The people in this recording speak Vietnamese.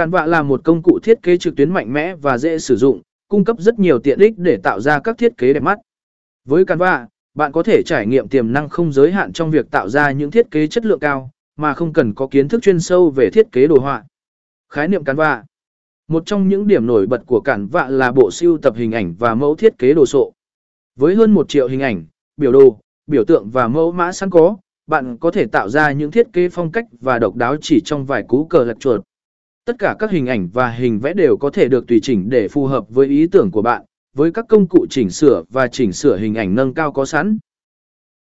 Canva là một công cụ thiết kế trực tuyến mạnh mẽ và dễ sử dụng, cung cấp rất nhiều tiện ích để tạo ra các thiết kế đẹp mắt. Với Canva, bạn có thể trải nghiệm tiềm năng không giới hạn trong việc tạo ra những thiết kế chất lượng cao, mà không cần có kiến thức chuyên sâu về thiết kế đồ họa. Khái niệm Canva Một trong những điểm nổi bật của Canva là bộ siêu tập hình ảnh và mẫu thiết kế đồ sộ. Với hơn 1 triệu hình ảnh, biểu đồ, biểu tượng và mẫu mã sẵn có, bạn có thể tạo ra những thiết kế phong cách và độc đáo chỉ trong vài cú cờ lật chuột. Tất cả các hình ảnh và hình vẽ đều có thể được tùy chỉnh để phù hợp với ý tưởng của bạn, với các công cụ chỉnh sửa và chỉnh sửa hình ảnh nâng cao có sẵn.